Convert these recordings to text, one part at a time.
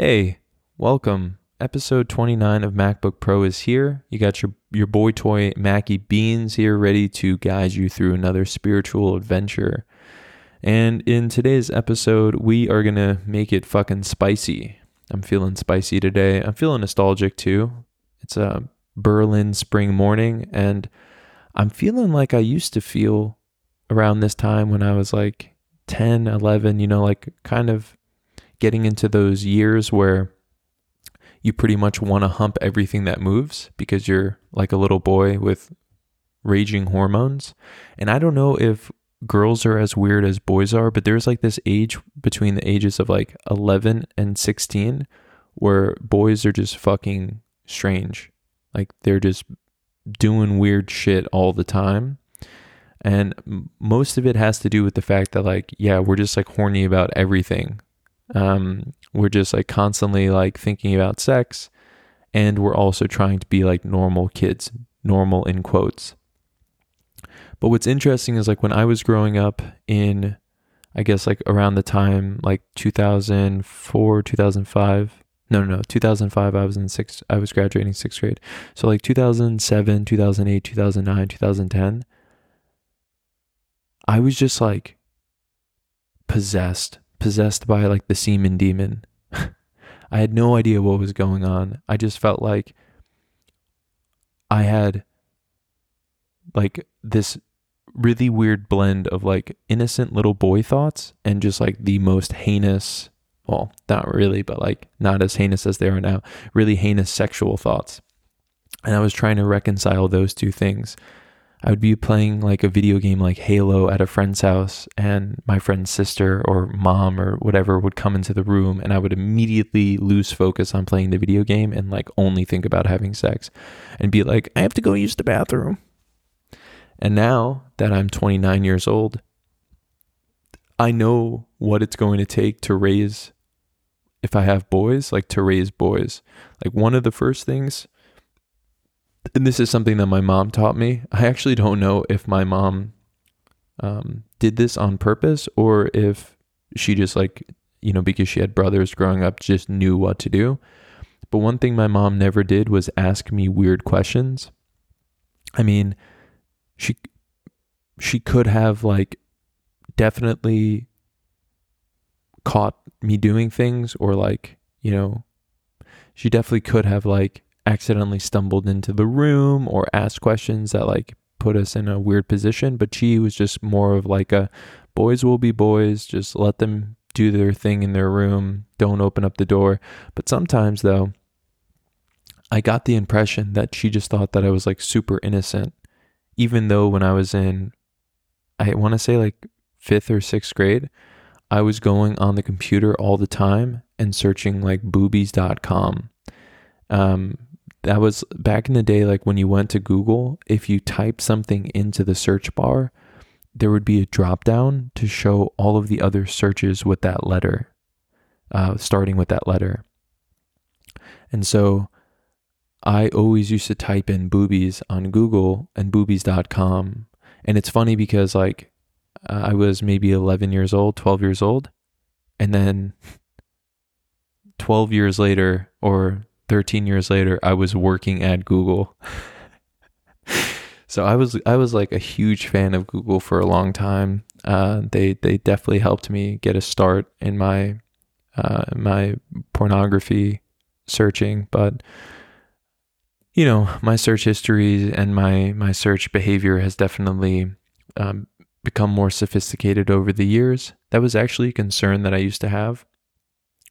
Hey, welcome. Episode 29 of MacBook Pro is here. You got your, your boy toy Mackie Beans here ready to guide you through another spiritual adventure. And in today's episode, we are going to make it fucking spicy. I'm feeling spicy today. I'm feeling nostalgic too. It's a Berlin spring morning, and I'm feeling like I used to feel around this time when I was like 10, 11, you know, like kind of getting into those years where you pretty much want to hump everything that moves because you're like a little boy with raging hormones. And I don't know if girls are as weird as boys are, but there's like this age between the ages of like 11 and 16 where boys are just fucking strange. Like they're just doing weird shit all the time. And most of it has to do with the fact that, like, yeah, we're just like horny about everything. Um, we're just like constantly like thinking about sex, and we're also trying to be like normal kids, normal in quotes. But what's interesting is like when I was growing up in, I guess like around the time like 2004, 2005. No, no, no, 2005. I was in sixth. I was graduating sixth grade. So like 2007, 2008, 2009, 2010. I was just like possessed possessed by like the semen demon. I had no idea what was going on. I just felt like I had like this really weird blend of like innocent little boy thoughts and just like the most heinous, well, not really, but like not as heinous as they are now, really heinous sexual thoughts. And I was trying to reconcile those two things. I would be playing like a video game like Halo at a friend's house, and my friend's sister or mom or whatever would come into the room, and I would immediately lose focus on playing the video game and like only think about having sex and be like, I have to go use the bathroom. And now that I'm 29 years old, I know what it's going to take to raise, if I have boys, like to raise boys. Like one of the first things and this is something that my mom taught me. I actually don't know if my mom um, did this on purpose or if she just like, you know, because she had brothers growing up, just knew what to do. But one thing my mom never did was ask me weird questions. I mean, she she could have like definitely caught me doing things or like, you know, she definitely could have like accidentally stumbled into the room or asked questions that like put us in a weird position. But she was just more of like a boys will be boys, just let them do their thing in their room, don't open up the door. But sometimes though, I got the impression that she just thought that I was like super innocent, even though when I was in, I want to say like fifth or sixth grade, I was going on the computer all the time and searching like boobies.com. Um, that was back in the day, like when you went to Google, if you type something into the search bar, there would be a drop down to show all of the other searches with that letter, uh, starting with that letter. And so I always used to type in boobies on Google and boobies.com. And it's funny because, like, I was maybe 11 years old, 12 years old. And then 12 years later, or 13 years later, I was working at Google. so I was I was like a huge fan of Google for a long time. Uh, they they definitely helped me get a start in my uh, my pornography searching, but you know my search history and my my search behavior has definitely um, become more sophisticated over the years. That was actually a concern that I used to have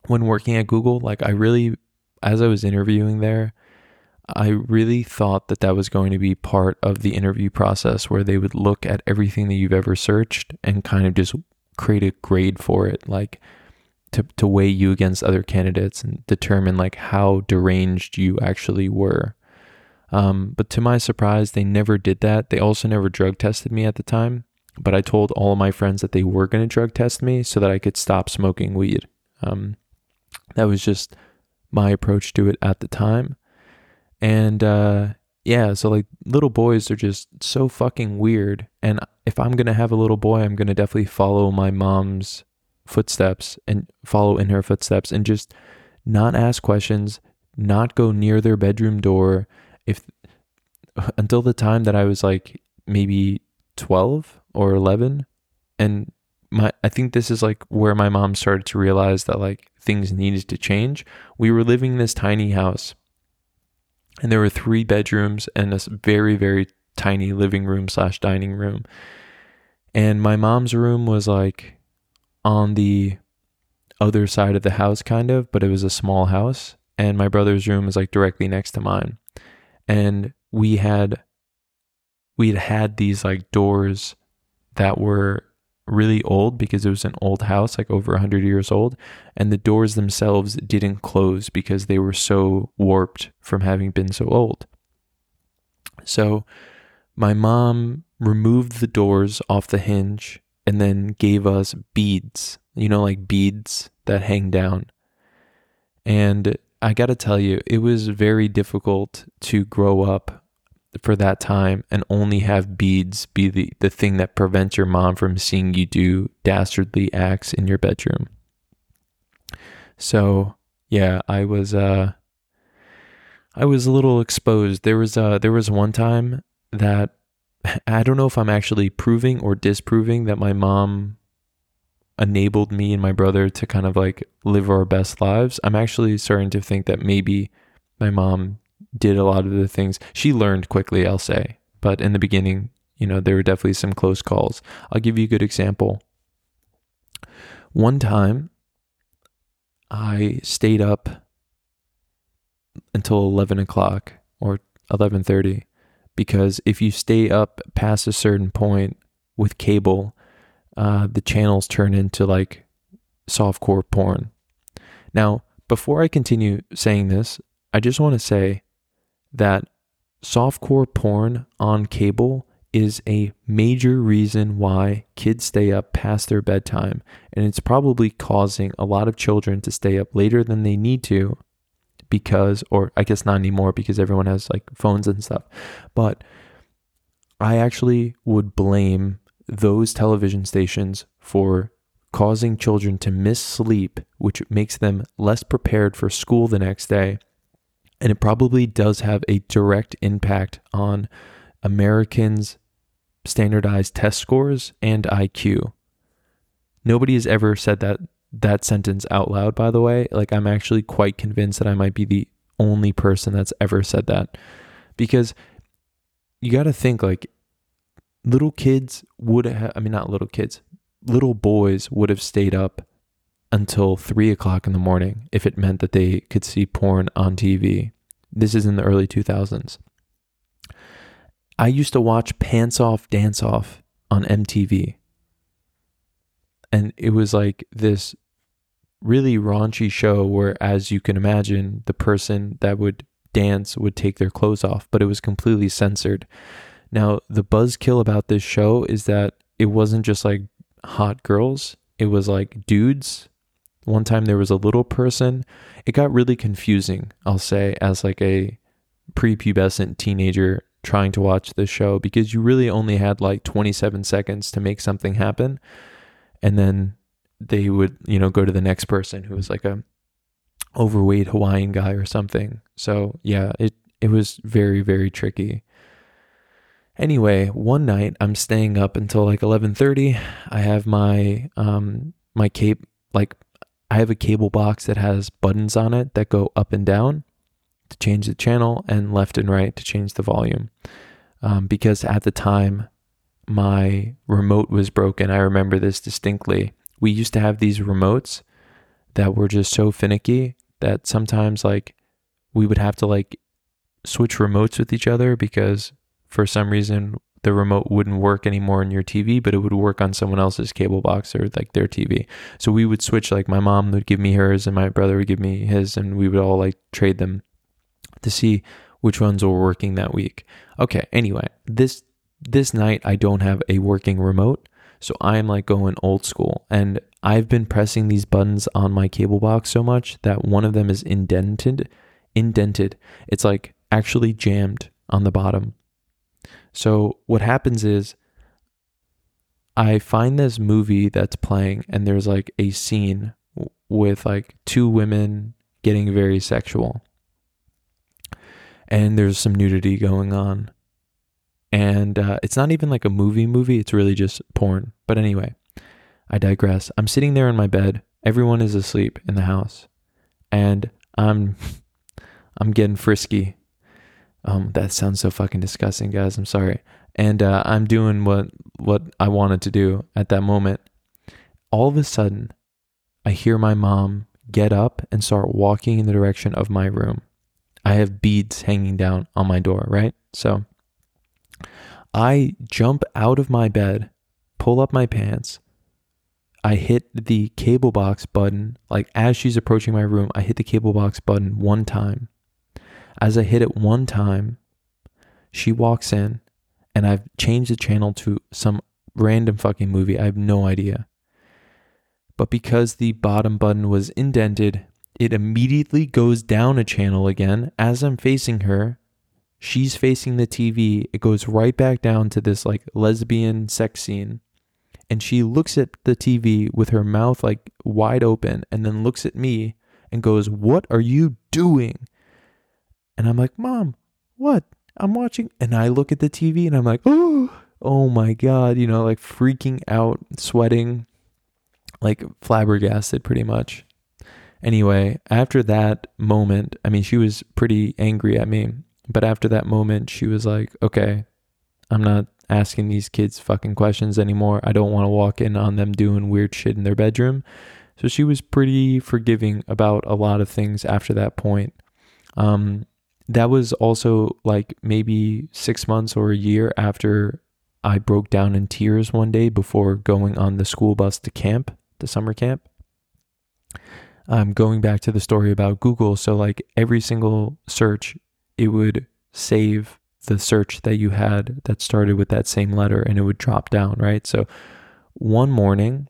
when working at Google. Like I really as I was interviewing there, I really thought that that was going to be part of the interview process where they would look at everything that you've ever searched and kind of just create a grade for it, like to, to weigh you against other candidates and determine like how deranged you actually were. Um, but to my surprise, they never did that. They also never drug tested me at the time. But I told all of my friends that they were going to drug test me so that I could stop smoking weed. Um, that was just my approach to it at the time. And uh, yeah, so like little boys are just so fucking weird. And if I'm going to have a little boy, I'm going to definitely follow my mom's footsteps and follow in her footsteps and just not ask questions, not go near their bedroom door. If until the time that I was like maybe 12 or 11 and my I think this is like where my mom started to realize that like things needed to change. We were living in this tiny house and there were three bedrooms and a very very tiny living room slash dining room and my mom's room was like on the other side of the house kind of but it was a small house and my brother's room was like directly next to mine and we had we had had these like doors that were really old because it was an old house, like over 100 years old, and the doors themselves didn't close because they were so warped from having been so old. So my mom removed the doors off the hinge and then gave us beads, you know, like beads that hang down. And I got to tell you, it was very difficult to grow up for that time and only have beads be the, the thing that prevents your mom from seeing you do dastardly acts in your bedroom. So yeah, I was uh I was a little exposed. There was uh there was one time that I don't know if I'm actually proving or disproving that my mom enabled me and my brother to kind of like live our best lives. I'm actually starting to think that maybe my mom did a lot of the things. She learned quickly, I'll say, but in the beginning, you know, there were definitely some close calls. I'll give you a good example. One time, I stayed up until 11 o'clock or 11.30 because if you stay up past a certain point with cable uh, the channels turn into like softcore porn now before i continue saying this i just want to say that softcore porn on cable is a major reason why kids stay up past their bedtime. And it's probably causing a lot of children to stay up later than they need to because, or I guess not anymore because everyone has like phones and stuff. But I actually would blame those television stations for causing children to miss sleep, which makes them less prepared for school the next day and it probably does have a direct impact on Americans' standardized test scores and IQ. Nobody has ever said that that sentence out loud, by the way. Like, I'm actually quite convinced that I might be the only person that's ever said that. Because you got to think, like, little kids would have, I mean, not little kids, little boys would have stayed up until three o'clock in the morning if it meant that they could see porn on TV. This is in the early 2000s. I used to watch Pants Off Dance Off on MTV. And it was like this really raunchy show where, as you can imagine, the person that would dance would take their clothes off, but it was completely censored. Now, the buzzkill about this show is that it wasn't just like hot girls, it was like dudes one time there was a little person. It got really confusing, I'll say, as like a prepubescent teenager trying to watch this show because you really only had like 27 seconds to make something happen. And then they would, you know, go to the next person who was like a overweight Hawaiian guy or something. So, yeah, it it was very very tricky. Anyway, one night I'm staying up until like 11:30. I have my um my cape like I have a cable box that has buttons on it that go up and down to change the channel and left and right to change the volume. Um, because at the time my remote was broken, I remember this distinctly. We used to have these remotes that were just so finicky that sometimes like we would have to like switch remotes with each other because for some reason the remote wouldn't work anymore on your TV, but it would work on someone else's cable box or like their TV. So we would switch, like my mom would give me hers and my brother would give me his, and we would all like trade them to see which ones were working that week. Okay, anyway, this this night I don't have a working remote, so I'm like going old school and I've been pressing these buttons on my cable box so much that one of them is indented indented. It's like actually jammed on the bottom. So what happens is I find this movie that's playing and there's like a scene with like two women getting very sexual. And there's some nudity going on. And uh, it's not even like a movie movie, it's really just porn. But anyway, I digress. I'm sitting there in my bed. Everyone is asleep in the house. And I'm I'm getting frisky. Um, that sounds so fucking disgusting, guys. I'm sorry. And uh, I'm doing what what I wanted to do at that moment. All of a sudden, I hear my mom get up and start walking in the direction of my room. I have beads hanging down on my door, right? So I jump out of my bed, pull up my pants. I hit the cable box button. Like as she's approaching my room, I hit the cable box button one time. As I hit it one time, she walks in and I've changed the channel to some random fucking movie. I have no idea but because the bottom button was indented, it immediately goes down a channel again. As I'm facing her, she's facing the TV. It goes right back down to this like lesbian sex scene. And she looks at the TV with her mouth like wide open and then looks at me and goes, What are you doing? And I'm like, Mom, what? I'm watching. And I look at the TV and I'm like, Oh, oh my God, you know, like freaking out, sweating like flabbergasted pretty much. Anyway, after that moment, I mean, she was pretty angry at me. But after that moment, she was like, okay, I'm not asking these kids fucking questions anymore. I don't want to walk in on them doing weird shit in their bedroom. So she was pretty forgiving about a lot of things after that point. Um, that was also like maybe six months or a year after I broke down in tears one day before going on the school bus to camp the summer camp. I'm um, going back to the story about Google, so like every single search, it would save the search that you had that started with that same letter and it would drop down, right? So one morning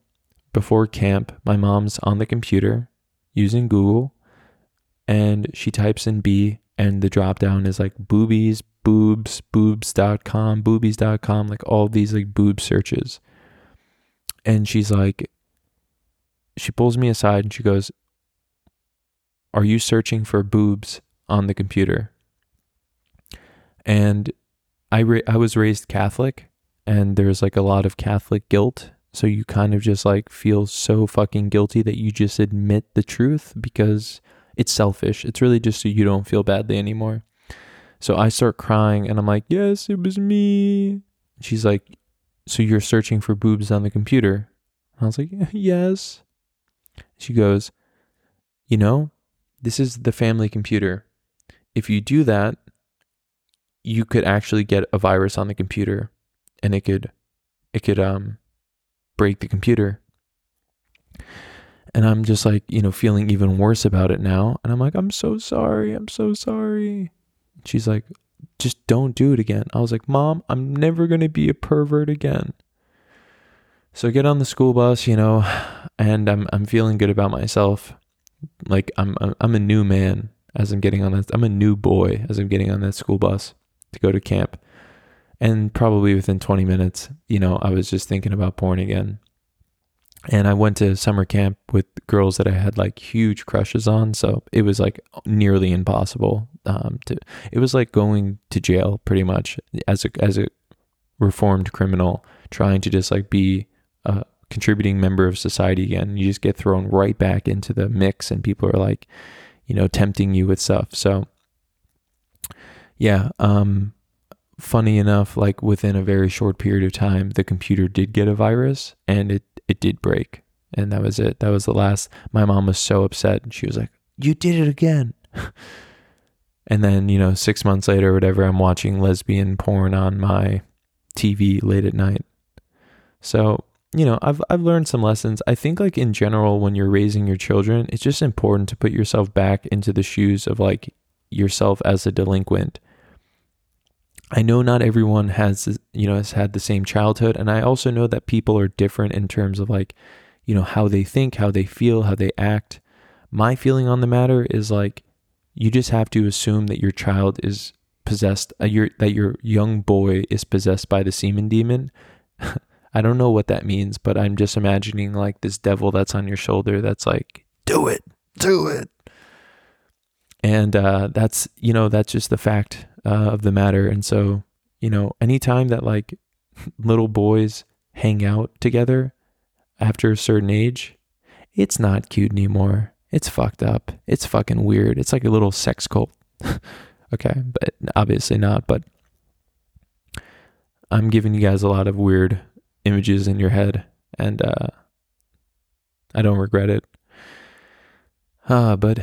before camp, my mom's on the computer using Google and she types in B and the drop down is like boobies, boobs, boobs.com, boobies.com, like all these like boob searches. And she's like, she pulls me aside and she goes, Are you searching for boobs on the computer? And I, I was raised Catholic and there's like a lot of Catholic guilt. So you kind of just like feel so fucking guilty that you just admit the truth because it's selfish. It's really just so you don't feel badly anymore. So I start crying and I'm like, Yes, it was me. She's like, So you're searching for boobs on the computer? I was like, Yes. She goes, You know, this is the family computer. If you do that, you could actually get a virus on the computer and it could it could um break the computer. And I'm just like, you know, feeling even worse about it now. And I'm like, I'm so sorry. I'm so sorry. She's like, just don't do it again. I was like, Mom, I'm never going to be a pervert again. So I get on the school bus, you know, and I'm I'm feeling good about myself. Like I'm I'm a new man as I'm getting on that. I'm a new boy as I'm getting on that school bus to go to camp. And probably within 20 minutes, you know, I was just thinking about porn again. And I went to summer camp with girls that I had like huge crushes on, so it was like nearly impossible um, to. It was like going to jail pretty much as a as a reformed criminal, trying to just like be a contributing member of society again. You just get thrown right back into the mix, and people are like, you know, tempting you with stuff. So, yeah, um, funny enough, like within a very short period of time, the computer did get a virus, and it it did break, and that was it. That was the last. My mom was so upset, and she was like, "You did it again." and then you know, six months later, or whatever, I'm watching lesbian porn on my TV late at night. So you know, I've I've learned some lessons. I think like in general when you're raising your children, it's just important to put yourself back into the shoes of like yourself as a delinquent. I know not everyone has you know has had the same childhood and I also know that people are different in terms of like you know how they think, how they feel, how they act. My feeling on the matter is like you just have to assume that your child is possessed uh, your that your young boy is possessed by the semen demon. I don't know what that means, but I'm just imagining like this devil that's on your shoulder that's like, do it, do it. And uh, that's, you know, that's just the fact uh, of the matter. And so, you know, anytime that like little boys hang out together after a certain age, it's not cute anymore. It's fucked up. It's fucking weird. It's like a little sex cult. okay, but obviously not. But I'm giving you guys a lot of weird images in your head, and uh, I don't regret it. Uh, but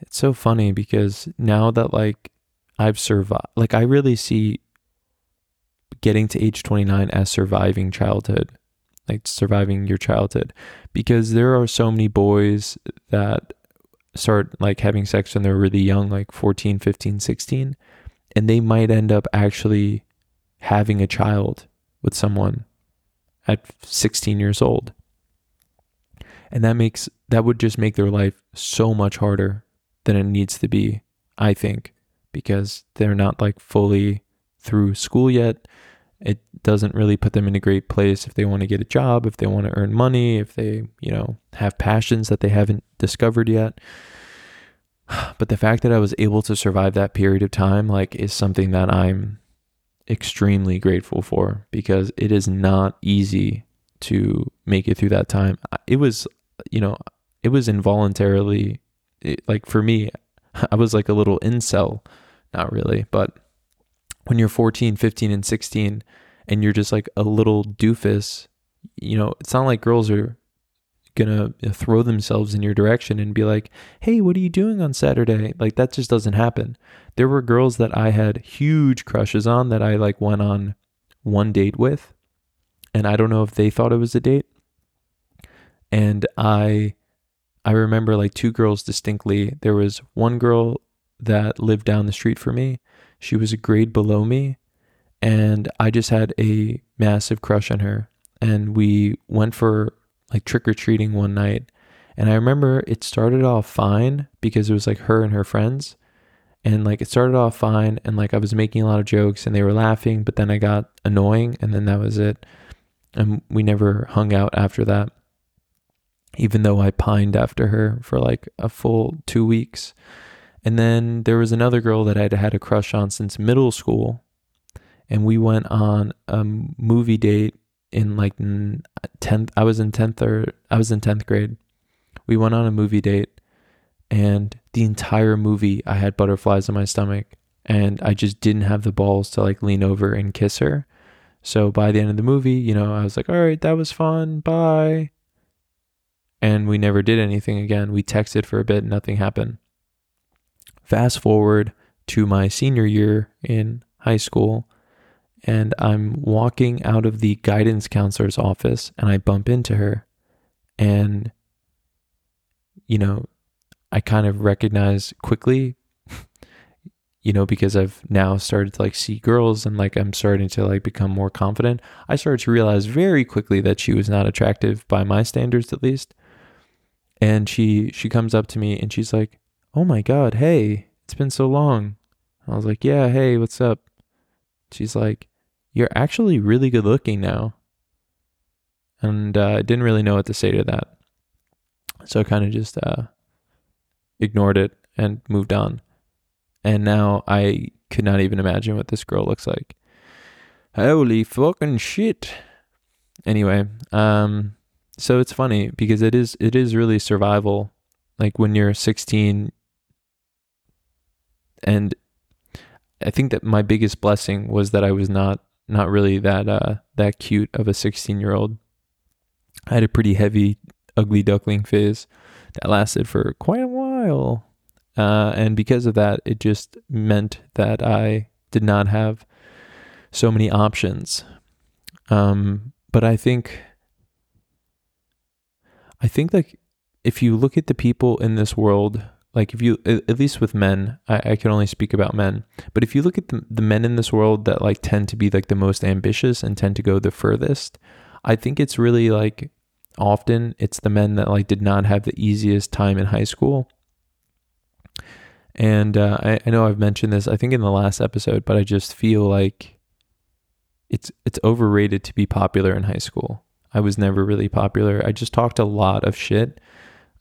it's so funny because now that like I've survived, like I really see getting to age 29 as surviving childhood, like surviving your childhood, because there are so many boys that start like having sex when they're really young, like 14, 15, 16, and they might end up actually having a child with someone at 16 years old. And that makes that would just make their life so much harder than it needs to be, I think, because they're not like fully through school yet. It doesn't really put them in a great place if they want to get a job, if they want to earn money, if they, you know, have passions that they haven't discovered yet. But the fact that I was able to survive that period of time like is something that I'm extremely grateful for because it is not easy to make it through that time. It was, you know, it was involuntarily it, like for me, I was like a little incel, not really, but when you're 14, 15 and 16 and you're just like a little doofus, you know, it's not like girls are gonna throw themselves in your direction and be like, "Hey, what are you doing on Saturday?" Like that just doesn't happen. There were girls that I had huge crushes on that I like went on one date with, and I don't know if they thought it was a date. And I I remember like two girls distinctly. There was one girl that lived down the street from me. She was a grade below me, and I just had a massive crush on her. And we went for like trick or treating one night. And I remember it started off fine because it was like her and her friends. And like it started off fine and like I was making a lot of jokes and they were laughing, but then I got annoying and then that was it. And we never hung out after that. Even though I pined after her for like a full two weeks. And then there was another girl that I'd had a crush on since middle school. And we went on a movie date in like 10th I was in 10th or I was in 10th grade. We went on a movie date and the entire movie I had butterflies in my stomach and I just didn't have the balls to like lean over and kiss her. So by the end of the movie, you know, I was like, "All right, that was fun. Bye." And we never did anything again. We texted for a bit, nothing happened. Fast forward to my senior year in high school, and I'm walking out of the guidance counselor's office and I bump into her and you know I kind of recognize quickly you know because I've now started to like see girls and like I'm starting to like become more confident. I started to realize very quickly that she was not attractive by my standards at least. And she she comes up to me and she's like oh my god hey it's been so long I was like yeah hey what's up she's like you're actually really good looking now. And uh, I didn't really know what to say to that. So I kind of just uh, ignored it and moved on. And now I could not even imagine what this girl looks like. Holy fucking shit. Anyway, um, so it's funny because it is it is really survival. Like when you're 16 and I think that my biggest blessing was that I was not not really that uh that cute of a 16 year old. I had a pretty heavy ugly duckling phase that lasted for quite a while. Uh, and because of that, it just meant that I did not have so many options. Um, but I think, I think like if you look at the people in this world, like if you at least with men I, I can only speak about men. But if you look at the, the men in this world that like tend to be like the most ambitious and tend to go the furthest i think it's really like often it's the men that like did not have the easiest time in high school. And uh, I, I know i've mentioned this i think in the last episode but i just feel like it's it's overrated to be popular in high school. I was never really popular. I just talked a lot of shit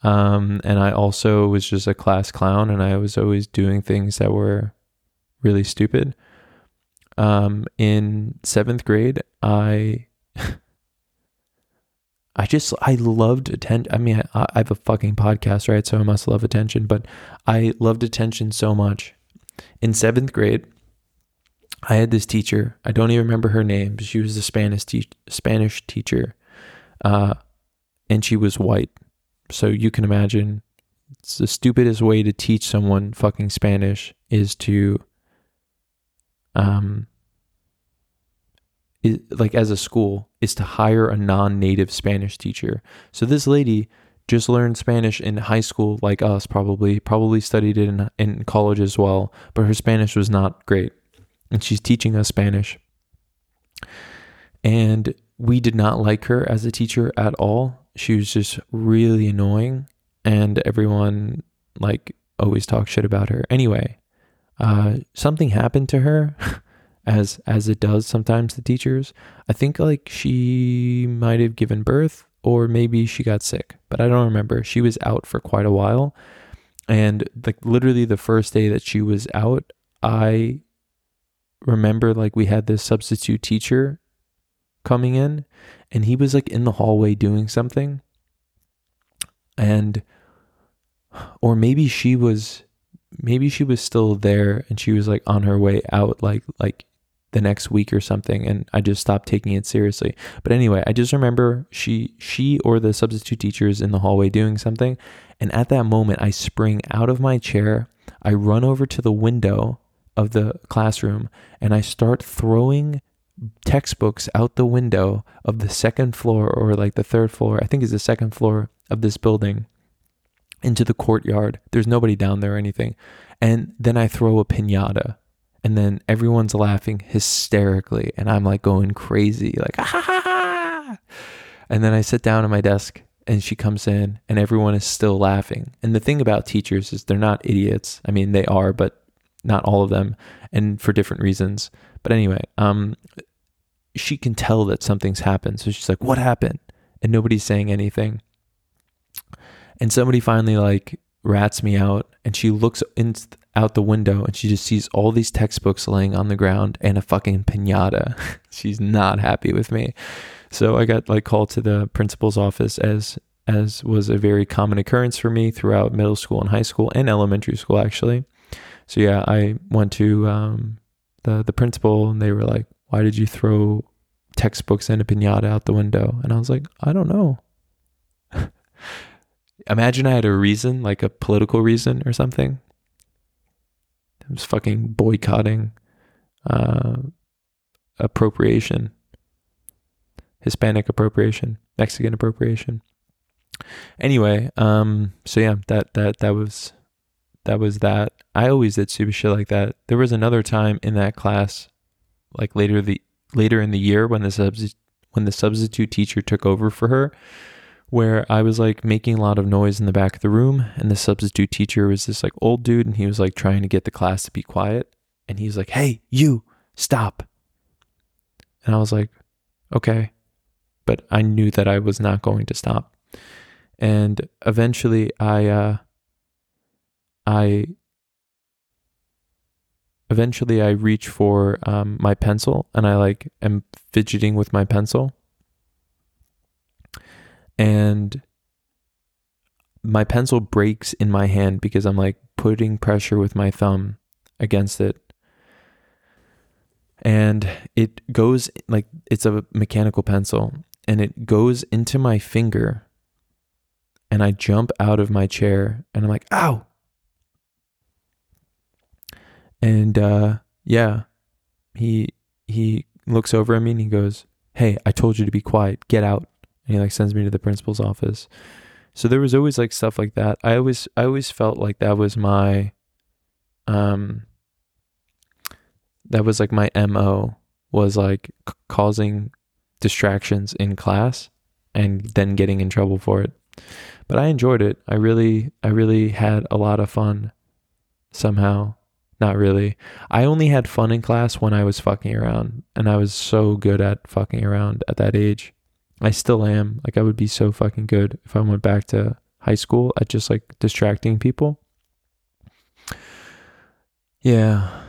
um, and I also was just a class clown and I was always doing things that were really stupid. Um, in seventh grade, I, I just, I loved attention. I mean, I, I have a fucking podcast, right? So I must love attention, but I loved attention so much. In seventh grade, I had this teacher. I don't even remember her name. She was a Spanish te- Spanish teacher, uh, and she was white. So you can imagine it's the stupidest way to teach someone fucking Spanish is to um is, like as a school is to hire a non-native Spanish teacher. So this lady just learned Spanish in high school like us probably probably studied it in, in college as well, but her Spanish was not great. And she's teaching us Spanish. And we did not like her as a teacher at all she was just really annoying and everyone like always talked shit about her. Anyway, uh, something happened to her as as it does sometimes to teachers. I think like she might have given birth or maybe she got sick, but I don't remember. She was out for quite a while. And like literally the first day that she was out, I remember like we had this substitute teacher coming in and he was like in the hallway doing something and or maybe she was maybe she was still there and she was like on her way out like like the next week or something and I just stopped taking it seriously. But anyway, I just remember she she or the substitute teacher is in the hallway doing something and at that moment I spring out of my chair, I run over to the window of the classroom and I start throwing textbooks out the window of the second floor or like the third floor, I think is the second floor of this building into the courtyard. There's nobody down there or anything. And then I throw a pinata and then everyone's laughing hysterically and I'm like going crazy like ah, ha, ha, ha. and then I sit down at my desk and she comes in and everyone is still laughing. And the thing about teachers is they're not idiots. I mean, they are, but not all of them and for different reasons. But anyway, um, she can tell that something's happened. So she's like, "What happened?" And nobody's saying anything. And somebody finally like rats me out, and she looks in, out the window, and she just sees all these textbooks laying on the ground and a fucking pinata. she's not happy with me. So I got like called to the principal's office as as was a very common occurrence for me throughout middle school and high school and elementary school actually. So yeah, I went to um, the the principal and they were like, "Why did you throw textbooks and a pinata out the window?" And I was like, "I don't know." Imagine I had a reason, like a political reason or something. I was fucking boycotting uh, appropriation, Hispanic appropriation, Mexican appropriation. Anyway, um, so yeah, that that that was that was that. I always did stupid shit like that. There was another time in that class, like later the later in the year when the subs when the substitute teacher took over for her, where I was like making a lot of noise in the back of the room, and the substitute teacher was this like old dude, and he was like trying to get the class to be quiet, and he's like, "Hey, you, stop!" And I was like, "Okay," but I knew that I was not going to stop, and eventually I. uh I eventually I reach for um, my pencil and I like am fidgeting with my pencil. And my pencil breaks in my hand because I'm like putting pressure with my thumb against it. And it goes like it's a mechanical pencil and it goes into my finger. And I jump out of my chair and I'm like, ow, and uh, yeah, he he looks over at me and he goes, "Hey, I told you to be quiet. Get out." And he like sends me to the principal's office. So there was always like stuff like that. I always I always felt like that was my um that was like my MO was like c- causing distractions in class and then getting in trouble for it. But I enjoyed it. I really I really had a lot of fun somehow. Not really. I only had fun in class when I was fucking around and I was so good at fucking around at that age. I still am. Like I would be so fucking good if I went back to high school at just like distracting people. Yeah.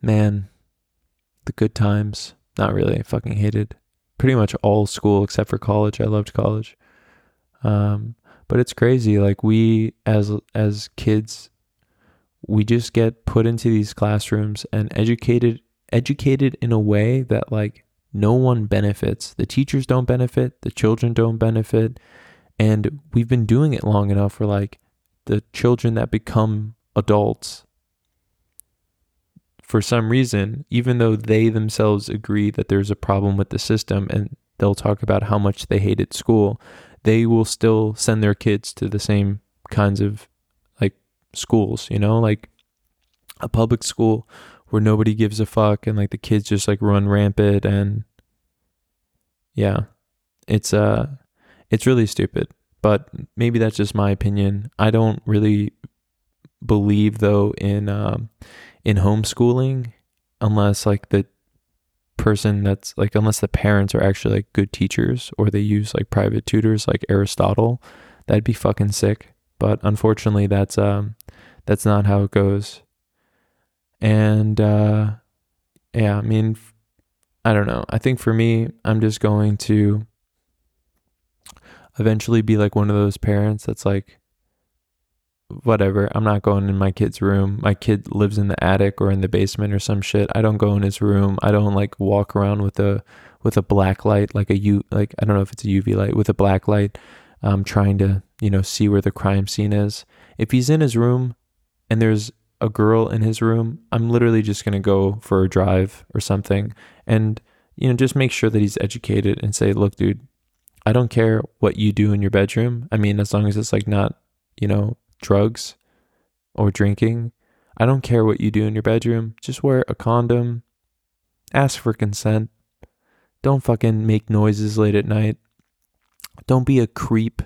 Man, the good times. Not really. I fucking hated pretty much all school except for college. I loved college. Um, but it's crazy. Like we as as kids, we just get put into these classrooms and educated educated in a way that like no one benefits. The teachers don't benefit, the children don't benefit, and we've been doing it long enough for like the children that become adults for some reason, even though they themselves agree that there's a problem with the system and they'll talk about how much they hated school, they will still send their kids to the same kinds of schools, you know, like a public school where nobody gives a fuck and like the kids just like run rampant and yeah, it's uh it's really stupid. But maybe that's just my opinion. I don't really believe though in um in homeschooling unless like the person that's like unless the parents are actually like good teachers or they use like private tutors like Aristotle that'd be fucking sick but unfortunately that's um that's not how it goes and uh yeah i mean i don't know i think for me i'm just going to eventually be like one of those parents that's like whatever. I'm not going in my kid's room. My kid lives in the attic or in the basement or some shit. I don't go in his room. I don't like walk around with a with a black light, like a U like I don't know if it's a UV light, with a black light, um, trying to, you know, see where the crime scene is. If he's in his room and there's a girl in his room, I'm literally just gonna go for a drive or something and, you know, just make sure that he's educated and say, look, dude, I don't care what you do in your bedroom. I mean, as long as it's like not, you know, drugs or drinking. I don't care what you do in your bedroom. Just wear a condom. Ask for consent. Don't fucking make noises late at night. Don't be a creep.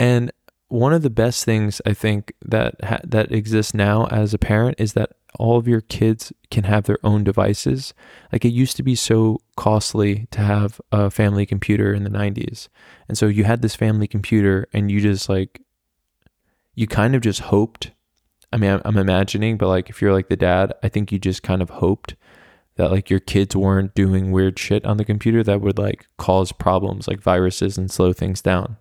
And one of the best things I think that ha- that exists now as a parent is that all of your kids can have their own devices. Like it used to be so costly to have a family computer in the 90s. And so you had this family computer and you just like you kind of just hoped. I mean, I'm, I'm imagining, but like if you're like the dad, I think you just kind of hoped that like your kids weren't doing weird shit on the computer that would like cause problems like viruses and slow things down.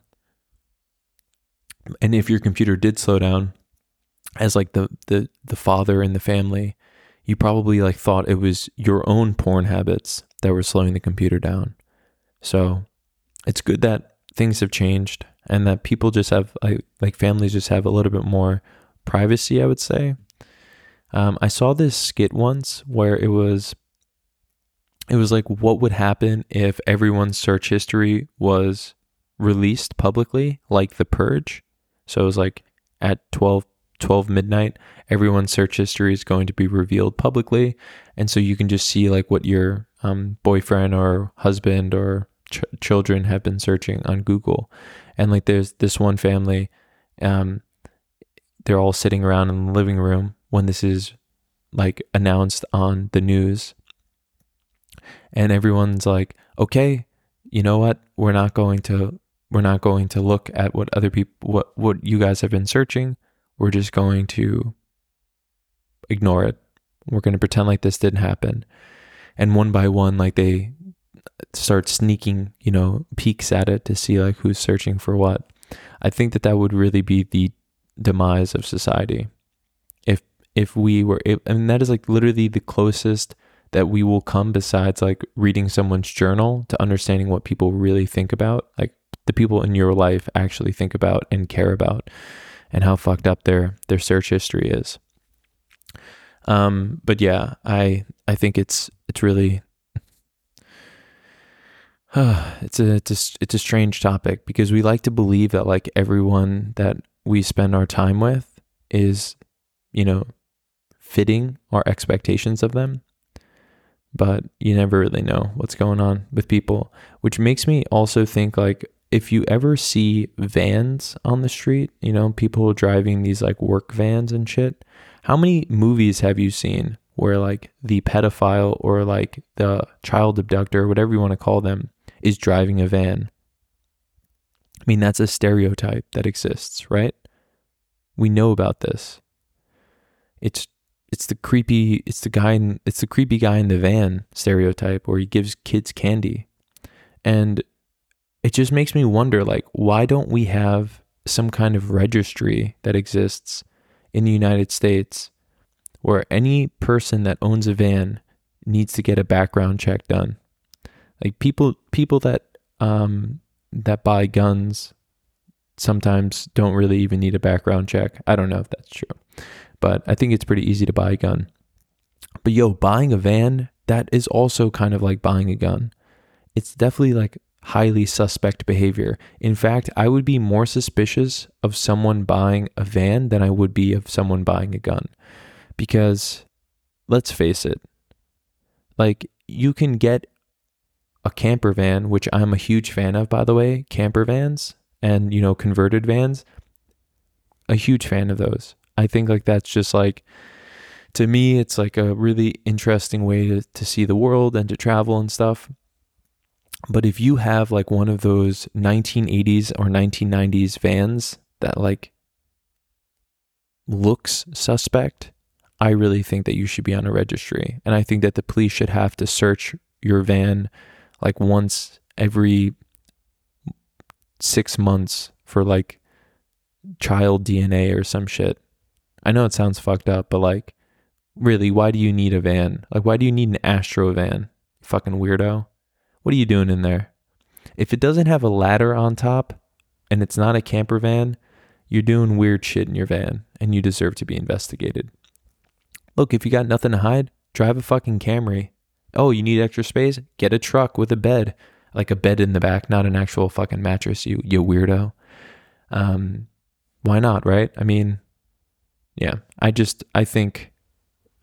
And if your computer did slow down as like the the the father in the family, you probably like thought it was your own porn habits that were slowing the computer down. So, it's good that things have changed and that people just have like like families just have a little bit more privacy i would say um, i saw this skit once where it was it was like what would happen if everyone's search history was released publicly like the purge so it was like at 12 12 midnight everyone's search history is going to be revealed publicly. And so you can just see like what your um, boyfriend or husband or ch- children have been searching on google. And like there's this one family um they're all sitting around in the living room when this is like announced on the news. And everyone's like okay you know what? We're not going to we're not going to look at what other people what what you guys have been searching we're just going to ignore it we're going to pretend like this didn't happen and one by one like they start sneaking, you know, peeks at it to see like who's searching for what. I think that that would really be the demise of society. If if we were, if, I mean, that is like literally the closest that we will come besides like reading someone's journal to understanding what people really think about, like the people in your life actually think about and care about, and how fucked up their their search history is. Um, but yeah, I I think it's it's really it's a it's a it's a strange topic because we like to believe that like everyone that we spend our time with is, you know, fitting our expectations of them. But you never really know what's going on with people, which makes me also think like if you ever see vans on the street, you know, people driving these like work vans and shit, how many movies have you seen where like the pedophile or like the child abductor, whatever you want to call them, is driving a van? I mean, that's a stereotype that exists, right? We know about this. It's it's the creepy it's the guy in, it's the creepy guy in the van stereotype where he gives kids candy. And it just makes me wonder like why don't we have some kind of registry that exists in the United States where any person that owns a van needs to get a background check done. Like people people that um that buy guns sometimes don't really even need a background check. I don't know if that's true. But I think it's pretty easy to buy a gun. But yo, buying a van, that is also kind of like buying a gun. It's definitely like highly suspect behavior. In fact, I would be more suspicious of someone buying a van than I would be of someone buying a gun. Because let's face it, like you can get a camper van, which I'm a huge fan of, by the way, camper vans and, you know, converted vans. A huge fan of those. I think like that's just like, to me, it's like a really interesting way to, to see the world and to travel and stuff. But if you have like one of those 1980s or 1990s vans that like looks suspect, I really think that you should be on a registry. And I think that the police should have to search your van like once every six months for like child DNA or some shit. I know it sounds fucked up, but like, really, why do you need a van? Like, why do you need an Astro van? Fucking weirdo. What are you doing in there? If it doesn't have a ladder on top and it's not a camper van, you're doing weird shit in your van and you deserve to be investigated. Look, if you got nothing to hide, drive a fucking Camry. Oh, you need extra space? Get a truck with a bed, like a bed in the back, not an actual fucking mattress, you you weirdo. Um why not, right? I mean, yeah, I just I think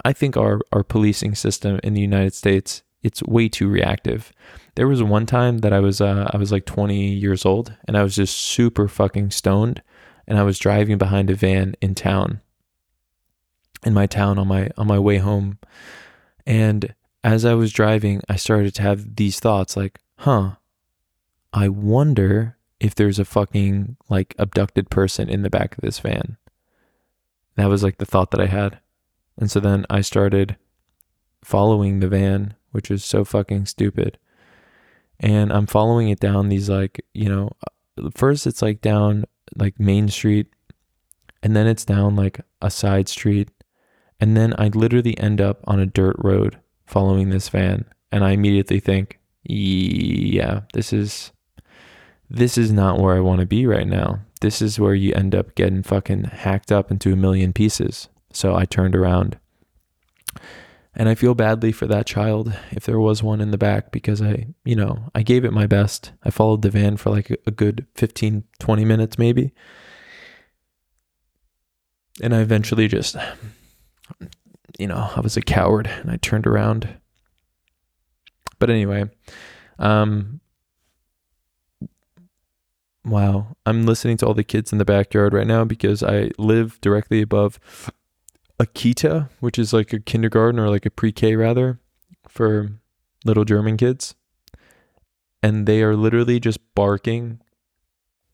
I think our our policing system in the United States it's way too reactive. There was one time that I was uh, I was like 20 years old and I was just super fucking stoned and I was driving behind a van in town in my town on my on my way home. And as I was driving I started to have these thoughts like huh I wonder if there's a fucking like abducted person in the back of this van. That was like the thought that I had. And so then I started following the van which is so fucking stupid and I'm following it down these like, you know, first it's like down like Main Street and then it's down like a side street and then I literally end up on a dirt road following this van and I immediately think, yeah, this is this is not where I want to be right now. This is where you end up getting fucking hacked up into a million pieces. So I turned around and I feel badly for that child if there was one in the back because I, you know, I gave it my best. I followed the van for like a good 15, 20 minutes maybe. And I eventually just, you know, I was a coward and I turned around. But anyway, um, wow, I'm listening to all the kids in the backyard right now because I live directly above a kita, which is like a kindergarten or like a pre-K rather for little German kids. And they are literally just barking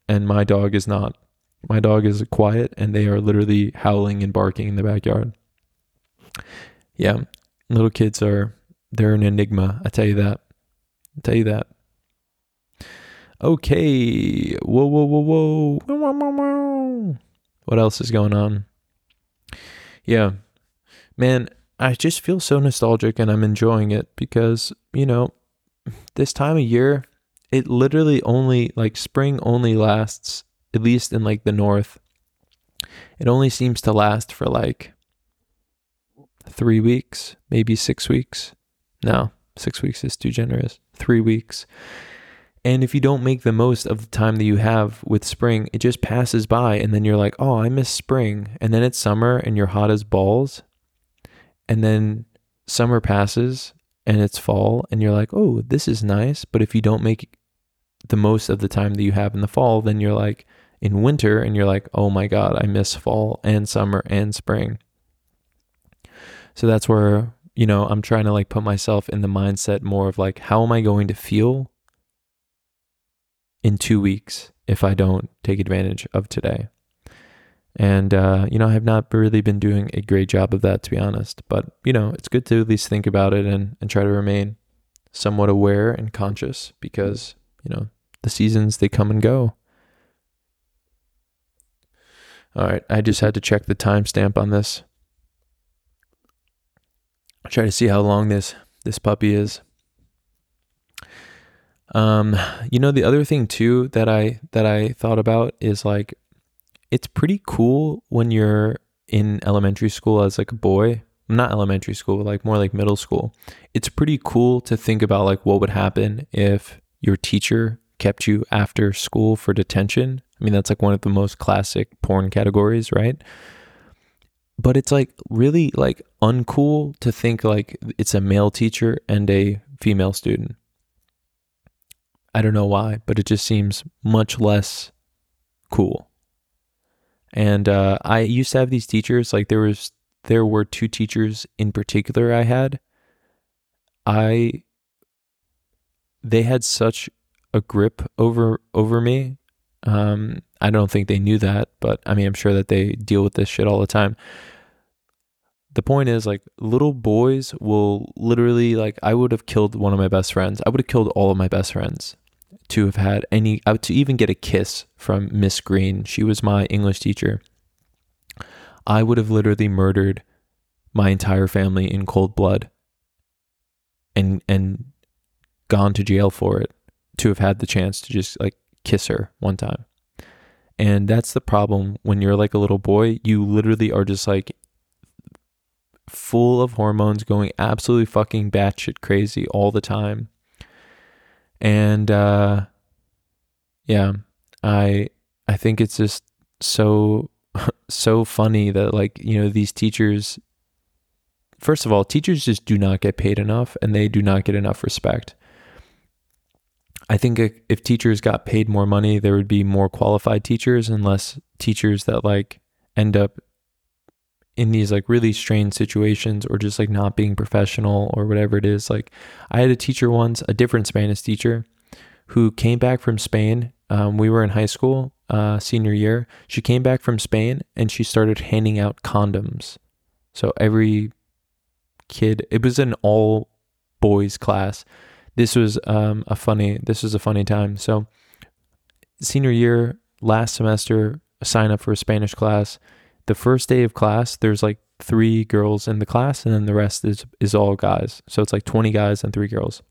and my dog is not. My dog is quiet and they are literally howling and barking in the backyard. Yeah, little kids are they're an enigma, I tell you that. I tell you that. Okay. Whoa, whoa, whoa, whoa. What else is going on? Yeah. Man, I just feel so nostalgic and I'm enjoying it because, you know, this time of year, it literally only, like, spring only lasts, at least in like the north, it only seems to last for like three weeks, maybe six weeks. No, six weeks is too generous. Three weeks. And if you don't make the most of the time that you have with spring, it just passes by. And then you're like, oh, I miss spring. And then it's summer and you're hot as balls. And then summer passes and it's fall and you're like, oh, this is nice. But if you don't make the most of the time that you have in the fall, then you're like in winter and you're like, oh my God, I miss fall and summer and spring. So that's where, you know, I'm trying to like put myself in the mindset more of like, how am I going to feel in two weeks if I don't take advantage of today? And, uh, you know, I have not really been doing a great job of that, to be honest. But, you know, it's good to at least think about it and, and try to remain somewhat aware and conscious because, you know, the seasons, they come and go. All right. I just had to check the timestamp on this. I'll Try to see how long this this puppy is. Um, you know, the other thing too that I that I thought about is like it's pretty cool when you're in elementary school as like a boy not elementary school like more like middle school. It's pretty cool to think about like what would happen if your teacher kept you after school for detention. I mean that's like one of the most classic porn categories right? But it's like really like uncool to think like it's a male teacher and a female student i don't know why but it just seems much less cool and uh, I used to have these teachers. Like there was, there were two teachers in particular I had. I, they had such a grip over over me. Um, I don't think they knew that, but I mean, I'm sure that they deal with this shit all the time. The point is, like, little boys will literally, like, I would have killed one of my best friends. I would have killed all of my best friends to have had any, uh, to even get a kiss from Miss Green. She was my English teacher. I would have literally murdered my entire family in cold blood and and gone to jail for it to have had the chance to just like kiss her one time. And that's the problem when you're like a little boy, you literally are just like full of hormones going absolutely fucking batshit crazy all the time. And uh, yeah, I I think it's just so so funny that like you know these teachers. First of all, teachers just do not get paid enough, and they do not get enough respect. I think if teachers got paid more money, there would be more qualified teachers and less teachers that like end up in these like really strange situations or just like not being professional or whatever it is. Like I had a teacher once, a different Spanish teacher, who came back from Spain. Um, we were in high school, uh, senior year. She came back from Spain and she started handing out condoms. So every kid, it was an all boys class. This was um, a funny. This was a funny time. So senior year, last semester, sign up for a Spanish class the first day of class, there's like three girls in the class, and then the rest is is all guys. So it's like 20 guys and three girls.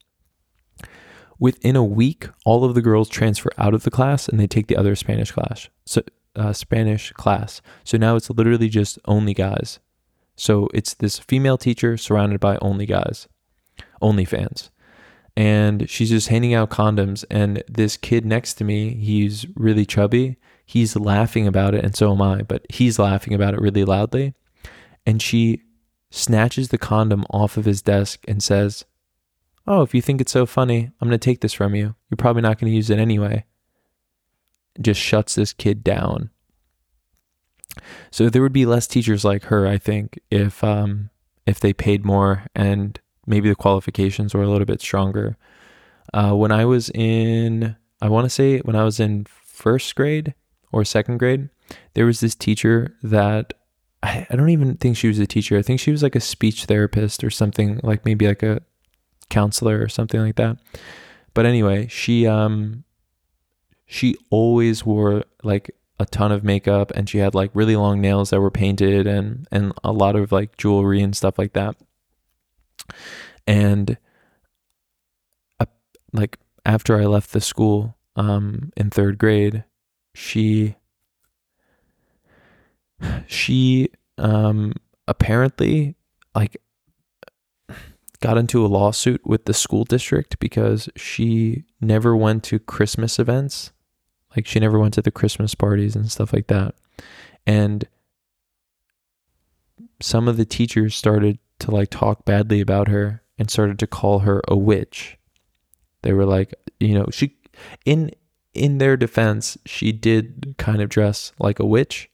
Within a week, all of the girls transfer out of the class and they take the other Spanish class. So uh, Spanish class. So now it's literally just only guys. So it's this female teacher surrounded by only guys, only fans. And she's just handing out condoms. And this kid next to me, he's really chubby he's laughing about it, and so am I, but he's laughing about it really loudly. And she snatches the condom off of his desk and says, Oh, if you think it's so funny, I'm going to take this from you. You're probably not going to use it anyway. Just shuts this kid down. So there would be less teachers like her, I think, if um, if they paid more and maybe the qualifications were a little bit stronger. Uh, when I was in, I want to say when I was in first grade, or second grade, there was this teacher that I, I don't even think she was a teacher. I think she was like a speech therapist or something, like maybe like a counselor or something like that. But anyway, she um she always wore like a ton of makeup and she had like really long nails that were painted and and a lot of like jewelry and stuff like that. And uh, like after I left the school um in 3rd grade, she she um apparently like got into a lawsuit with the school district because she never went to Christmas events. Like she never went to the Christmas parties and stuff like that. And some of the teachers started to like talk badly about her and started to call her a witch. They were like, you know, she in in their defense, she did kind of dress like a witch,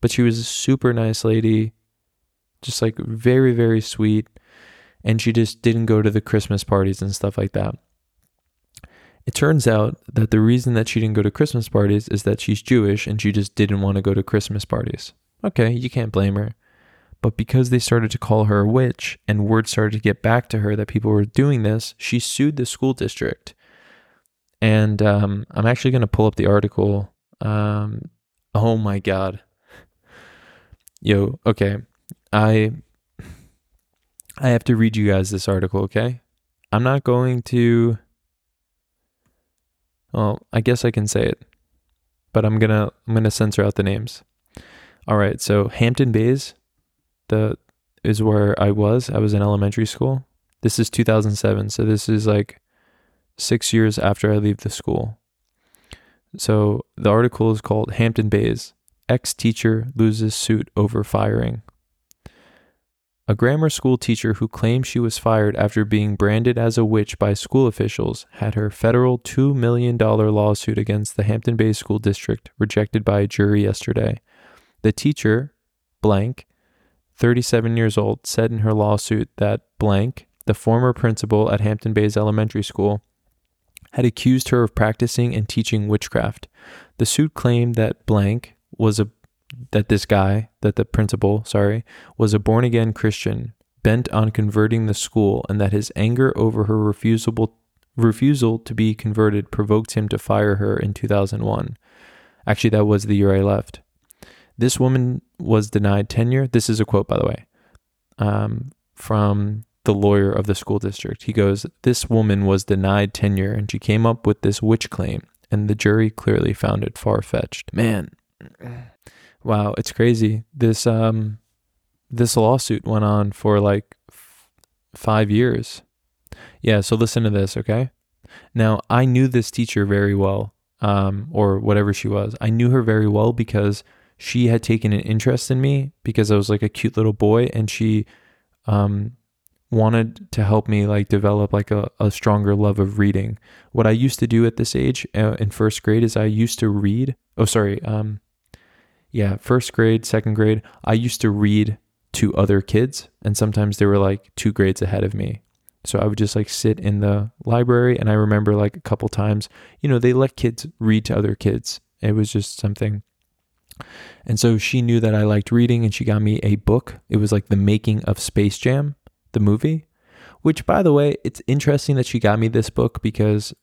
but she was a super nice lady, just like very very sweet, and she just didn't go to the Christmas parties and stuff like that. It turns out that the reason that she didn't go to Christmas parties is that she's Jewish and she just didn't want to go to Christmas parties. Okay, you can't blame her. But because they started to call her a witch and word started to get back to her that people were doing this, she sued the school district. And um, I'm actually going to pull up the article. Um, oh my God. Yo, okay. I I have to read you guys this article, okay? I'm not going to well, I guess I can say it. But I'm going to I'm going to censor out the names. All right, so Hampton Bays the is where I was. I was in elementary school. This is 2007, so this is like 6 years after I leave the school. So the article is called Hampton Bays Ex-teacher loses suit over firing. A grammar school teacher who claimed she was fired after being branded as a witch by school officials had her federal $2 million lawsuit against the Hampton Bays School District rejected by a jury yesterday. The teacher, blank, 37 years old, said in her lawsuit that blank, the former principal at Hampton Bays Elementary School, had accused her of practicing and teaching witchcraft. The suit claimed that blank was a that this guy, that the principal, sorry, was a born again Christian bent on converting the school and that his anger over her refusal refusal to be converted provoked him to fire her in 2001. Actually, that was the year I left. This woman was denied tenure. This is a quote, by the way, um, from the lawyer of the school district. He goes, This woman was denied tenure and she came up with this witch claim, and the jury clearly found it far fetched. Man. Wow, it's crazy. This um this lawsuit went on for like f- 5 years. Yeah, so listen to this, okay? Now, I knew this teacher very well, um or whatever she was. I knew her very well because she had taken an interest in me because I was like a cute little boy and she um wanted to help me like develop like a, a stronger love of reading. What I used to do at this age uh, in first grade is I used to read. Oh, sorry. Um, yeah, first grade, second grade, I used to read to other kids, and sometimes they were like two grades ahead of me. So I would just like sit in the library, and I remember like a couple times, you know, they let kids read to other kids. It was just something. And so she knew that I liked reading, and she got me a book. It was like The Making of Space Jam, the movie, which, by the way, it's interesting that she got me this book because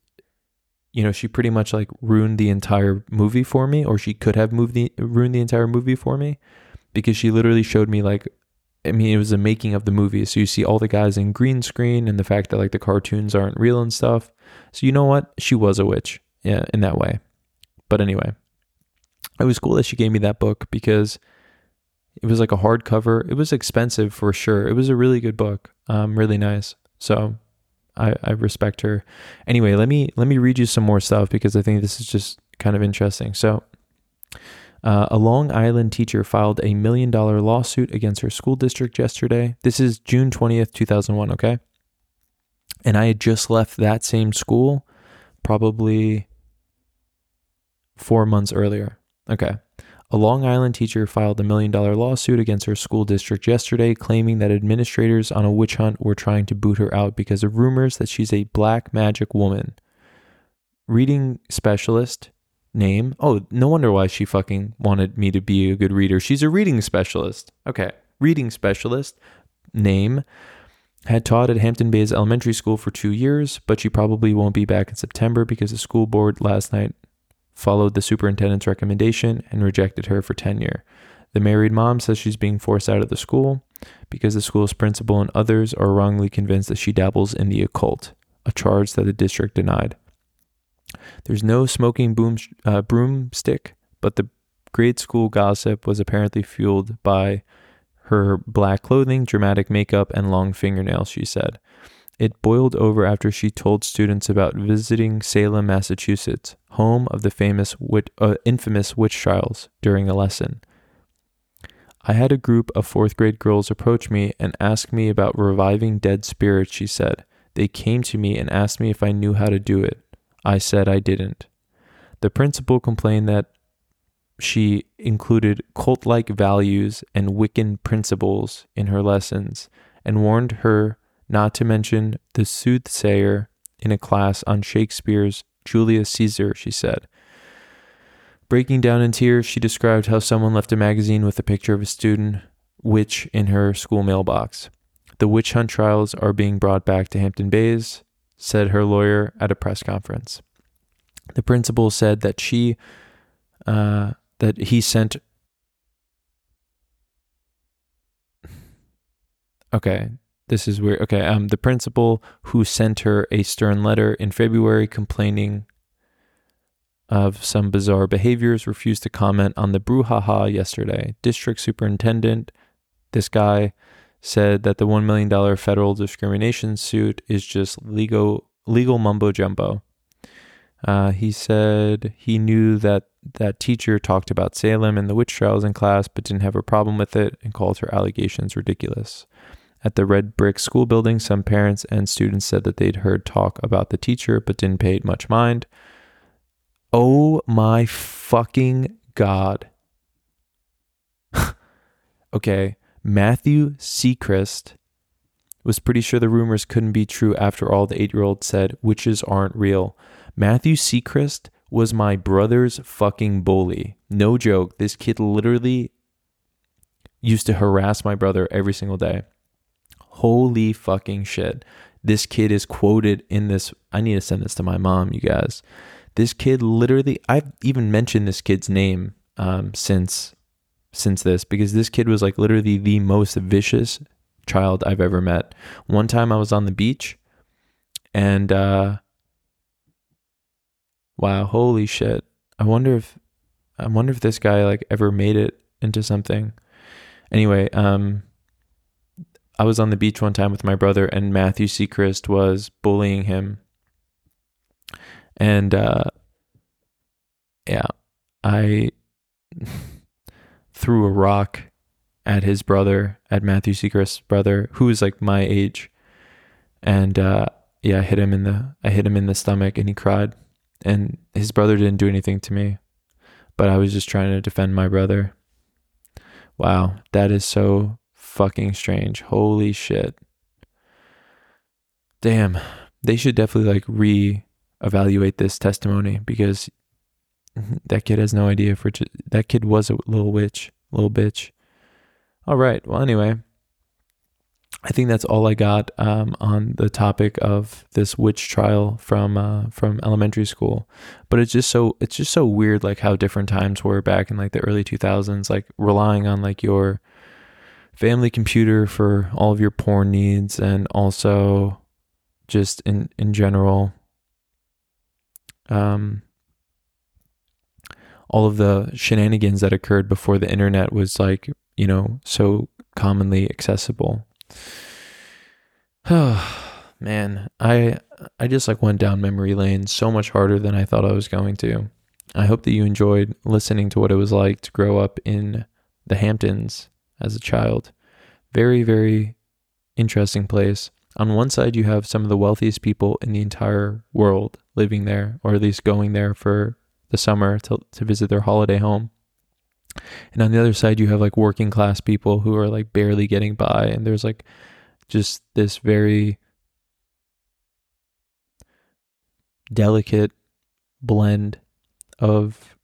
you know, she pretty much like ruined the entire movie for me, or she could have moved the ruined the entire movie for me, because she literally showed me like, I mean, it was a making of the movie, so you see all the guys in green screen and the fact that like the cartoons aren't real and stuff. So you know what, she was a witch, yeah, in that way. But anyway, it was cool that she gave me that book because it was like a hardcover. It was expensive for sure. It was a really good book, um, really nice. So I, I respect her. Anyway, let me let me read you some more stuff because I think this is just kind of interesting. So, uh, a Long Island teacher filed a million dollar lawsuit against her school district yesterday. This is June twentieth, two thousand one. Okay, and I had just left that same school, probably four months earlier. Okay. A Long Island teacher filed a million dollar lawsuit against her school district yesterday, claiming that administrators on a witch hunt were trying to boot her out because of rumors that she's a black magic woman. Reading specialist name. Oh, no wonder why she fucking wanted me to be a good reader. She's a reading specialist. Okay. Reading specialist name had taught at Hampton Bays Elementary School for two years, but she probably won't be back in September because the school board last night followed the superintendent's recommendation and rejected her for tenure. The married mom says she's being forced out of the school because the school's principal and others are wrongly convinced that she dabbles in the occult, a charge that the district denied. There's no smoking boom, uh, broomstick, but the grade school gossip was apparently fueled by her black clothing, dramatic makeup, and long fingernails, she said. It boiled over after she told students about visiting Salem, Massachusetts, home of the famous wit- uh, infamous witch trials, during a lesson. I had a group of fourth grade girls approach me and ask me about reviving dead spirits, she said. They came to me and asked me if I knew how to do it. I said I didn't. The principal complained that she included cult like values and Wiccan principles in her lessons and warned her not to mention the soothsayer in a class on Shakespeare's Julius Caesar, she said. Breaking down in tears, she described how someone left a magazine with a picture of a student witch in her school mailbox. The witch hunt trials are being brought back to Hampton Bays, said her lawyer at a press conference. The principal said that she, uh, that he sent. Okay, this is weird. Okay, um, the principal who sent her a stern letter in February complaining of some bizarre behaviors refused to comment on the brouhaha yesterday. District superintendent, this guy, said that the $1 million federal discrimination suit is just legal, legal mumbo jumbo. Uh, he said he knew that that teacher talked about Salem and the witch trials in class, but didn't have a problem with it and called her allegations ridiculous. At the red brick school building, some parents and students said that they'd heard talk about the teacher but didn't pay it much mind. Oh my fucking God. okay, Matthew Sechrist was pretty sure the rumors couldn't be true after all the eight year old said witches aren't real. Matthew Sechrist was my brother's fucking bully. No joke. This kid literally used to harass my brother every single day. Holy fucking shit. This kid is quoted in this. I need to send this to my mom, you guys. This kid literally, I've even mentioned this kid's name um, since since this because this kid was like literally the most vicious child I've ever met. One time I was on the beach and uh wow, holy shit. I wonder if I wonder if this guy like ever made it into something. Anyway, um I was on the beach one time with my brother and Matthew Sechrist was bullying him and uh, yeah, I threw a rock at his brother, at Matthew Sechrist's brother, who was like my age, and uh, yeah, I hit him in the I hit him in the stomach, and he cried. And his brother didn't do anything to me, but I was just trying to defend my brother. Wow, that is so fucking strange. Holy shit. Damn, they should definitely like re evaluate this testimony because that kid has no idea Rich, that kid was a little witch, little bitch. All right. Well, anyway, I think that's all I got um, on the topic of this witch trial from uh, from elementary school. But it's just so it's just so weird, like how different times were back in like the early two thousands, like relying on like your family computer for all of your porn needs, and also just in in general um, all of the shenanigans that occurred before the internet was like, you know, so commonly accessible. Oh, man, I I just like went down memory lane so much harder than I thought I was going to. I hope that you enjoyed listening to what it was like to grow up in the Hamptons as a child. Very, very interesting place. On one side, you have some of the wealthiest people in the entire world living there, or at least going there for the summer to, to visit their holiday home. And on the other side, you have like working class people who are like barely getting by. And there's like just this very delicate blend of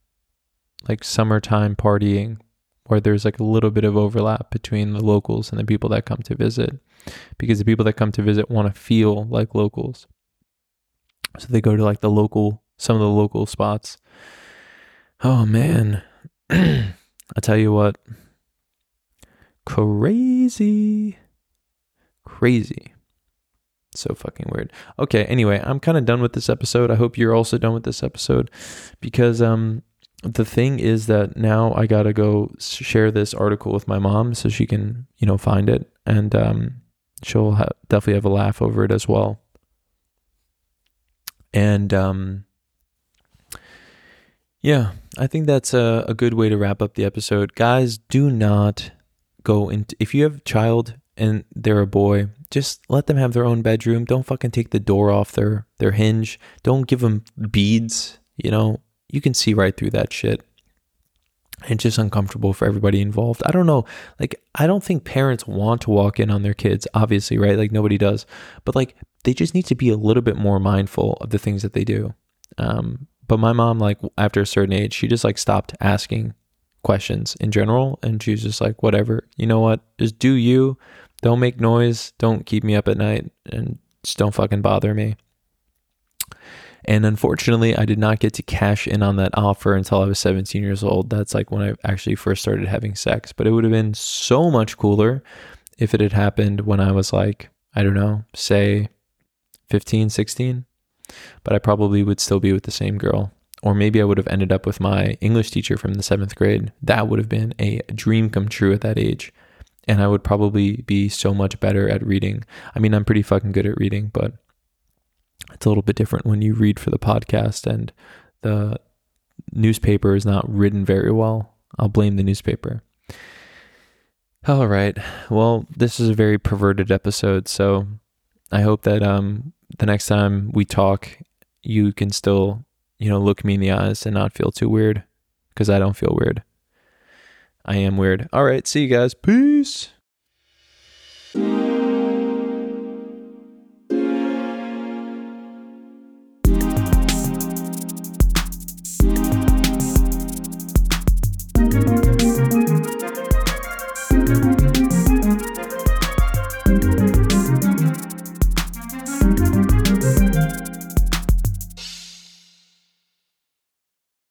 like summertime partying where there's like a little bit of overlap between the locals and the people that come to visit because the people that come to visit want to feel like locals so they go to like the local, some of the local spots. Oh man. I tell you what. Crazy. Crazy. So fucking weird. Okay, anyway, I'm kind of done with this episode. I hope you're also done with this episode because um the thing is that now I gotta go share this article with my mom so she can, you know, find it and um, she'll ha- definitely have a laugh over it as well. And um, yeah, I think that's a, a good way to wrap up the episode. Guys, do not go into if you have a child and they're a boy, just let them have their own bedroom. Don't fucking take the door off their their hinge. Don't give them beads, you know. You can see right through that shit. It's just uncomfortable for everybody involved. I don't know. Like, I don't think parents want to walk in on their kids, obviously, right? Like, nobody does. But, like, they just need to be a little bit more mindful of the things that they do. Um, but my mom, like, after a certain age, she just, like, stopped asking questions in general. And she was just like, whatever, you know what? Just do you. Don't make noise. Don't keep me up at night. And just don't fucking bother me. And unfortunately, I did not get to cash in on that offer until I was 17 years old. That's like when I actually first started having sex. But it would have been so much cooler if it had happened when I was like, I don't know, say 15, 16. But I probably would still be with the same girl. Or maybe I would have ended up with my English teacher from the seventh grade. That would have been a dream come true at that age. And I would probably be so much better at reading. I mean, I'm pretty fucking good at reading, but it's a little bit different when you read for the podcast and the newspaper is not written very well. I'll blame the newspaper. All right. Well, this is a very perverted episode, so I hope that um the next time we talk, you can still, you know, look me in the eyes and not feel too weird because I don't feel weird. I am weird. All right, see you guys. Peace.